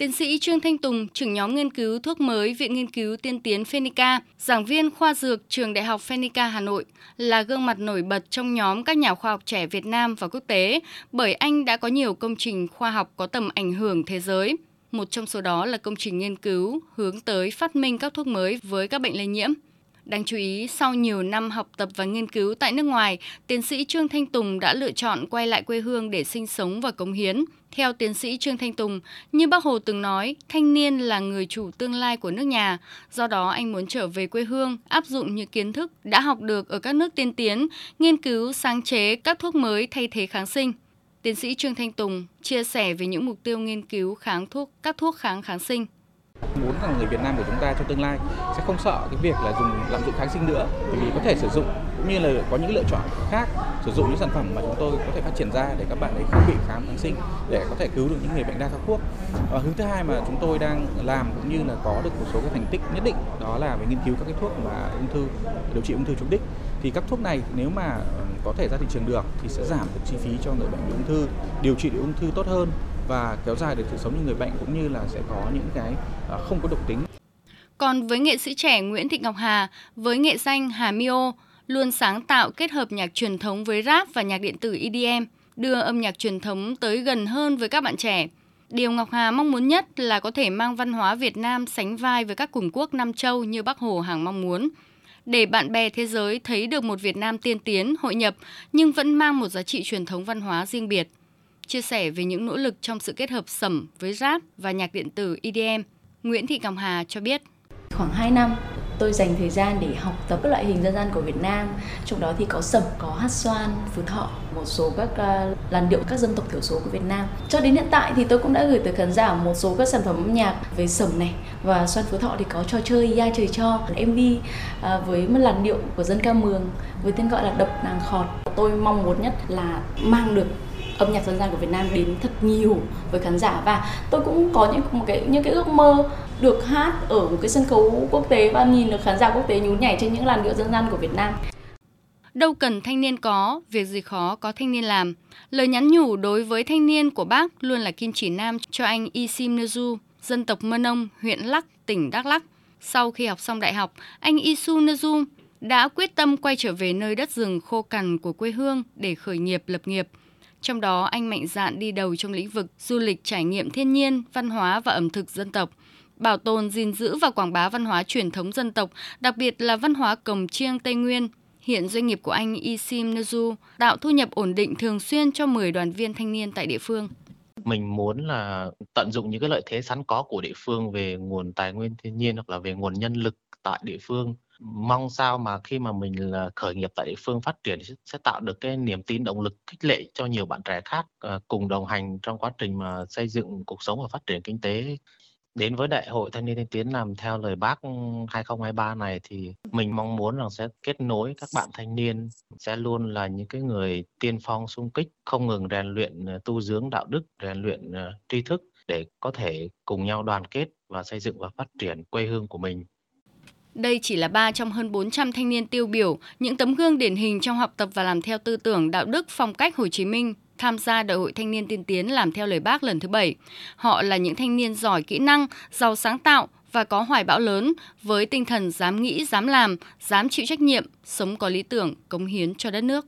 Tiến sĩ Trương Thanh Tùng, trưởng nhóm nghiên cứu thuốc mới Viện Nghiên cứu Tiên tiến Phenica, giảng viên khoa dược trường Đại học Phenica Hà Nội, là gương mặt nổi bật trong nhóm các nhà khoa học trẻ Việt Nam và quốc tế, bởi anh đã có nhiều công trình khoa học có tầm ảnh hưởng thế giới. Một trong số đó là công trình nghiên cứu hướng tới phát minh các thuốc mới với các bệnh lây nhiễm. Đáng chú ý, sau nhiều năm học tập và nghiên cứu tại nước ngoài, tiến sĩ Trương Thanh Tùng đã lựa chọn quay lại quê hương để sinh sống và cống hiến. Theo tiến sĩ Trương Thanh Tùng, như bác Hồ từng nói, thanh niên là người chủ tương lai của nước nhà. Do đó, anh muốn trở về quê hương, áp dụng những kiến thức đã học được ở các nước tiên tiến, nghiên cứu sáng chế các thuốc mới thay thế kháng sinh. Tiến sĩ Trương Thanh Tùng chia sẻ về những mục tiêu nghiên cứu kháng thuốc các thuốc kháng kháng sinh muốn rằng người Việt Nam của chúng ta trong tương lai sẽ không sợ cái việc là dùng, lạm dụng kháng sinh nữa vì có thể sử dụng cũng như là có những lựa chọn khác, sử dụng những sản phẩm mà chúng tôi có thể phát triển ra để các bạn ấy không bị kháng kháng sinh, để có thể cứu được những người bệnh đa kháng thuốc và hướng thứ hai mà chúng tôi đang làm cũng như là có được một số cái thành tích nhất định, đó là về nghiên cứu các cái thuốc mà ung thư, điều trị ung thư trúng đích. Thì các thuốc này nếu mà có thể ra thị trường được thì sẽ giảm được chi phí cho người bệnh bị ung thư điều trị được ung thư tốt hơn và kéo dài được sự sống cho người bệnh cũng như là sẽ có những cái à, không có độc tính. Còn với nghệ sĩ trẻ Nguyễn Thị Ngọc Hà với nghệ danh Hà Mio luôn sáng tạo kết hợp nhạc truyền thống với rap và nhạc điện tử EDM, đưa âm nhạc truyền thống tới gần hơn với các bạn trẻ. Điều Ngọc Hà mong muốn nhất là có thể mang văn hóa Việt Nam sánh vai với các cường quốc Nam Châu như Bắc Hồ hàng mong muốn để bạn bè thế giới thấy được một Việt Nam tiên tiến, hội nhập nhưng vẫn mang một giá trị truyền thống văn hóa riêng biệt. Chia sẻ về những nỗ lực trong sự kết hợp sẩm với rap và nhạc điện tử EDM, Nguyễn Thị Ngọc Hà cho biết. Khoảng 2 năm, tôi dành thời gian để học tập các loại hình dân gian của Việt Nam. Trong đó thì có sẩm có hát xoan phú thọ một số các uh, làn điệu các dân tộc thiểu số của Việt Nam. Cho đến hiện tại thì tôi cũng đã gửi tới khán giả một số các sản phẩm âm nhạc về sẩm này và xoan phú thọ thì có trò chơi ya trời cho MV uh, ờ, với một làn điệu của dân ca mường với tên gọi là đập nàng khọt. Tôi mong muốn nhất là mang được âm nhạc dân gian của Việt Nam đến thật nhiều với khán giả và tôi cũng có những một cái những cái ước mơ được hát ở một cái sân khấu quốc tế và nhìn được khán giả quốc tế nhún nhảy trên những làn điệu dân gian của Việt Nam. Đâu cần thanh niên có, việc gì khó có thanh niên làm. Lời nhắn nhủ đối với thanh niên của bác luôn là kim chỉ nam cho anh Isim Nezu, dân tộc Mơ Nông, huyện Lắc, tỉnh Đắk Lắk. Sau khi học xong đại học, anh Isu Nezu đã quyết tâm quay trở về nơi đất rừng khô cằn của quê hương để khởi nghiệp lập nghiệp – trong đó, anh mạnh dạn đi đầu trong lĩnh vực du lịch trải nghiệm thiên nhiên, văn hóa và ẩm thực dân tộc, bảo tồn, gìn giữ và quảng bá văn hóa truyền thống dân tộc, đặc biệt là văn hóa cồng chiêng Tây Nguyên. Hiện doanh nghiệp của anh Isim Nezu tạo thu nhập ổn định thường xuyên cho 10 đoàn viên thanh niên tại địa phương. Mình muốn là tận dụng những cái lợi thế sẵn có của địa phương về nguồn tài nguyên thiên nhiên hoặc là về nguồn nhân lực tại địa phương mong sao mà khi mà mình là khởi nghiệp tại địa phương phát triển sẽ tạo được cái niềm tin, động lực, khích lệ cho nhiều bạn trẻ khác ờ, cùng đồng hành trong quá trình mà xây dựng cuộc sống và phát triển kinh tế. Đến với đại hội thanh niên tiên tiến làm theo lời bác 2023 này thì mình mong muốn rằng sẽ kết nối các bạn thanh niên, sẽ luôn là những cái người tiên phong sung kích, không ngừng rèn luyện ờ, tu dưỡng đạo đức, rèn luyện tri thức để có thể cùng nhau đoàn kết và xây dựng và phát triển quê hương của mình đây chỉ là ba trong hơn 400 thanh niên tiêu biểu, những tấm gương điển hình trong học tập và làm theo tư tưởng đạo đức phong cách Hồ Chí Minh tham gia Đại hội Thanh niên tiên tiến làm theo lời bác lần thứ bảy. Họ là những thanh niên giỏi kỹ năng, giàu sáng tạo và có hoài bão lớn với tinh thần dám nghĩ, dám làm, dám chịu trách nhiệm, sống có lý tưởng, cống hiến cho đất nước.